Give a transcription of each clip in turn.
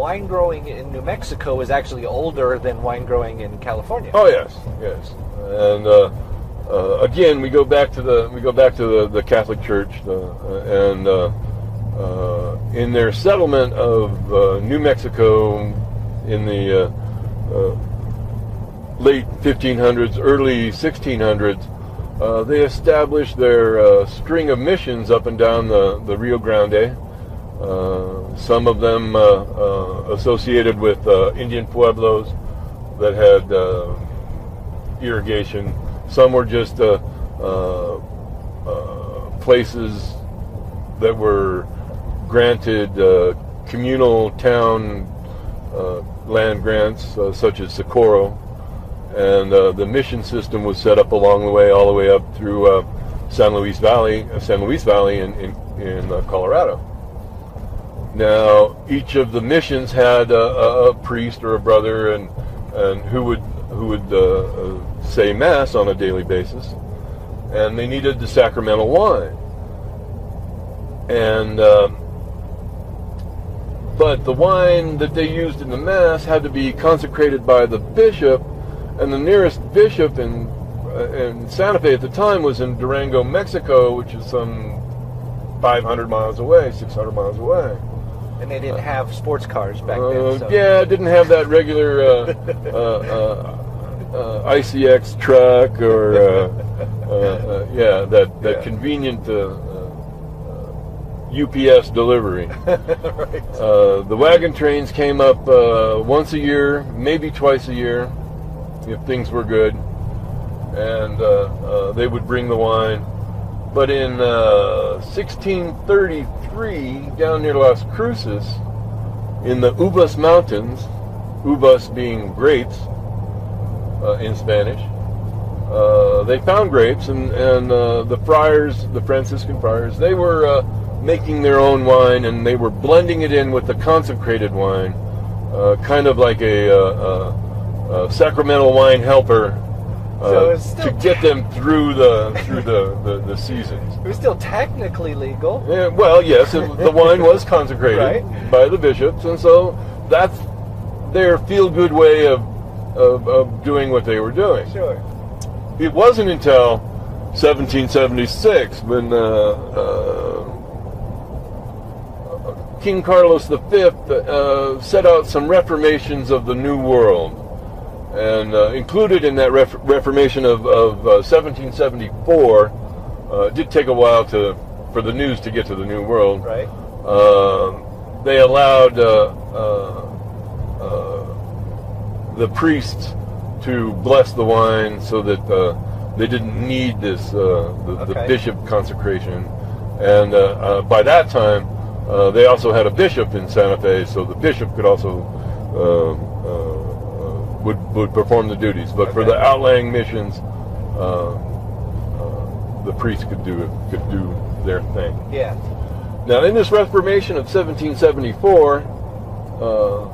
wine growing in New Mexico is actually older than wine growing in California. Oh yes, yes, and uh, uh, again we go back to the we go back to the, the Catholic Church the, uh, and uh, uh, in their settlement of uh, New Mexico in the late 1500s, early 1600s. Uh, they established their string of missions up and down the, the Rio Grande. Uh, some of them uh, uh, associated with uh, Indian pueblos that had irrigation. Some were just places that were granted communal town land grants, such as Socorro and uh, the mission system was set up along the way, all the way up through uh, San Luis Valley, uh, San Luis Valley in in, in uh, Colorado. Now, each of the missions had a, a, a, priest or a brother, and and who would who would uh, uh, say mass on a daily basis, and they needed the sacramental wine, and. but the wine that they used in the mass had to be consecrated by the bishop and the nearest bishop in uh, in Santa Fe at the time was in Durango, Mexico, which is some 500 miles away, 600 miles away. And they didn't uh, have sports cars back uh, then. So. Yeah, didn't have that regular uh, uh, uh, ICX truck or yeah, that that yeah. convenient. UPS delivery. right. the wagon trains came up once a year, maybe twice a year if things were good, and uh, uh, they would bring the wine. But in 1633, uh, down near Las Cruces, in the Ubas Mountains, Ubas being grapes uh, in Spanish, uh, they found grapes, and, and the friars, the Franciscan friars, they were making their own wine, and they were blending it in with the consecrated wine, kind of like a uh, sacramental wine helper uh, so to get them through the through the, the, the, seasons. It was still technically legal. Yeah, well, yes, it, the wine was consecrated right. by the bishops, and so that's their feel-good way of, of, of doing what they were doing. Sure. It wasn't until 1776 when uh, uh, King Carlos V uh, set out some reformations of the New World and uh, included in that ref- Reformation of, of uh, 1774, uh, it did take a while to for the news to get to the New World. Right. Um, they allowed uh, uh, the priests to bless the wine so that they didn't need this the, okay. the, bishop consecration, and by that time. they also had a bishop in Santa Fe, so the bishop could also um, would, would perform the duties. But okay. for the outlying missions, uh, uh, the priests could do it, could do their thing. Yeah. Now, in this Reformation of 1774, uh,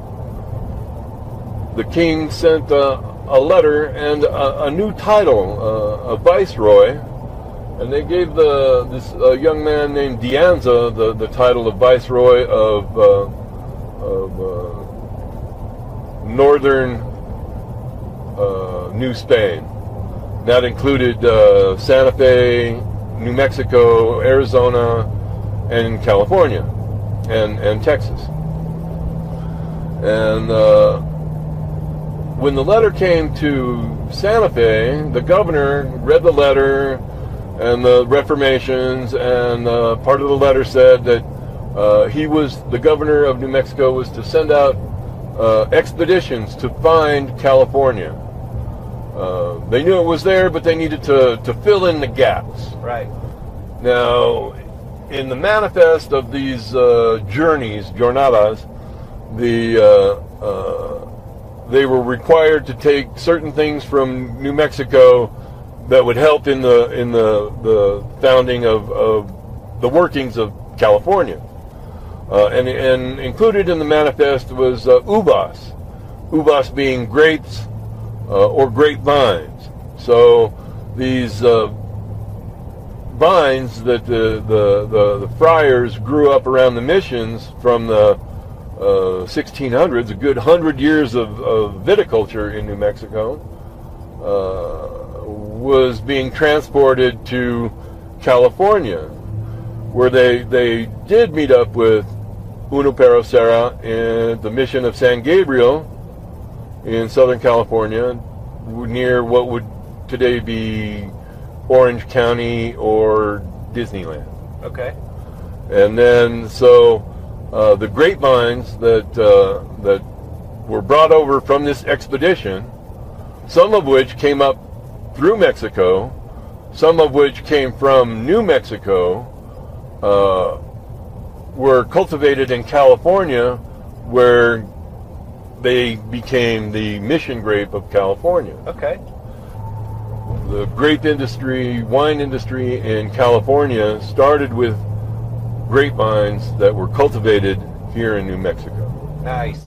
the king sent a, a letter and a, a new title, uh, a viceroy, and they gave the this uh, young man named de Anza the, the title of viceroy of uh, of northern uh, New Spain. That included uh, Santa Fe, New Mexico, Arizona, and California, and and Texas. And uh, when the letter came to Santa Fe, the governor read the letter and the reformations, and uh, part of the letter said that uh, he was the governor of New Mexico was to send out uh, expeditions to find California. Uh, they knew it was there, but they needed to, to fill in the gaps. Right. Now, in the manifest of these uh, journeys, jornadas, the uh, uh, they were required to take certain things from New Mexico that would help in the in the the founding of, of the workings of California. Uh, and, and included in the manifest was uh, ubas, ubas being grapes, uh, or grapevines. So these uh, vines that the, the, the, the, friars grew up around the missions from the uh, 1600s, a good hundred years of, of, viticulture in New Mexico, uh, was being transported to California, where they they did meet up with Junipero Serra and the mission of San Gabriel in Southern California, near what would today be Orange County or Disneyland. Okay. And then so uh, the grapevines that uh, that were brought over from this expedition, some of which came up through Mexico, some of which came from New Mexico, uh, were cultivated in California, where they became the mission grape of California. Okay. The grape industry, wine industry in California started with grapevines that were cultivated here in New Mexico. Nice.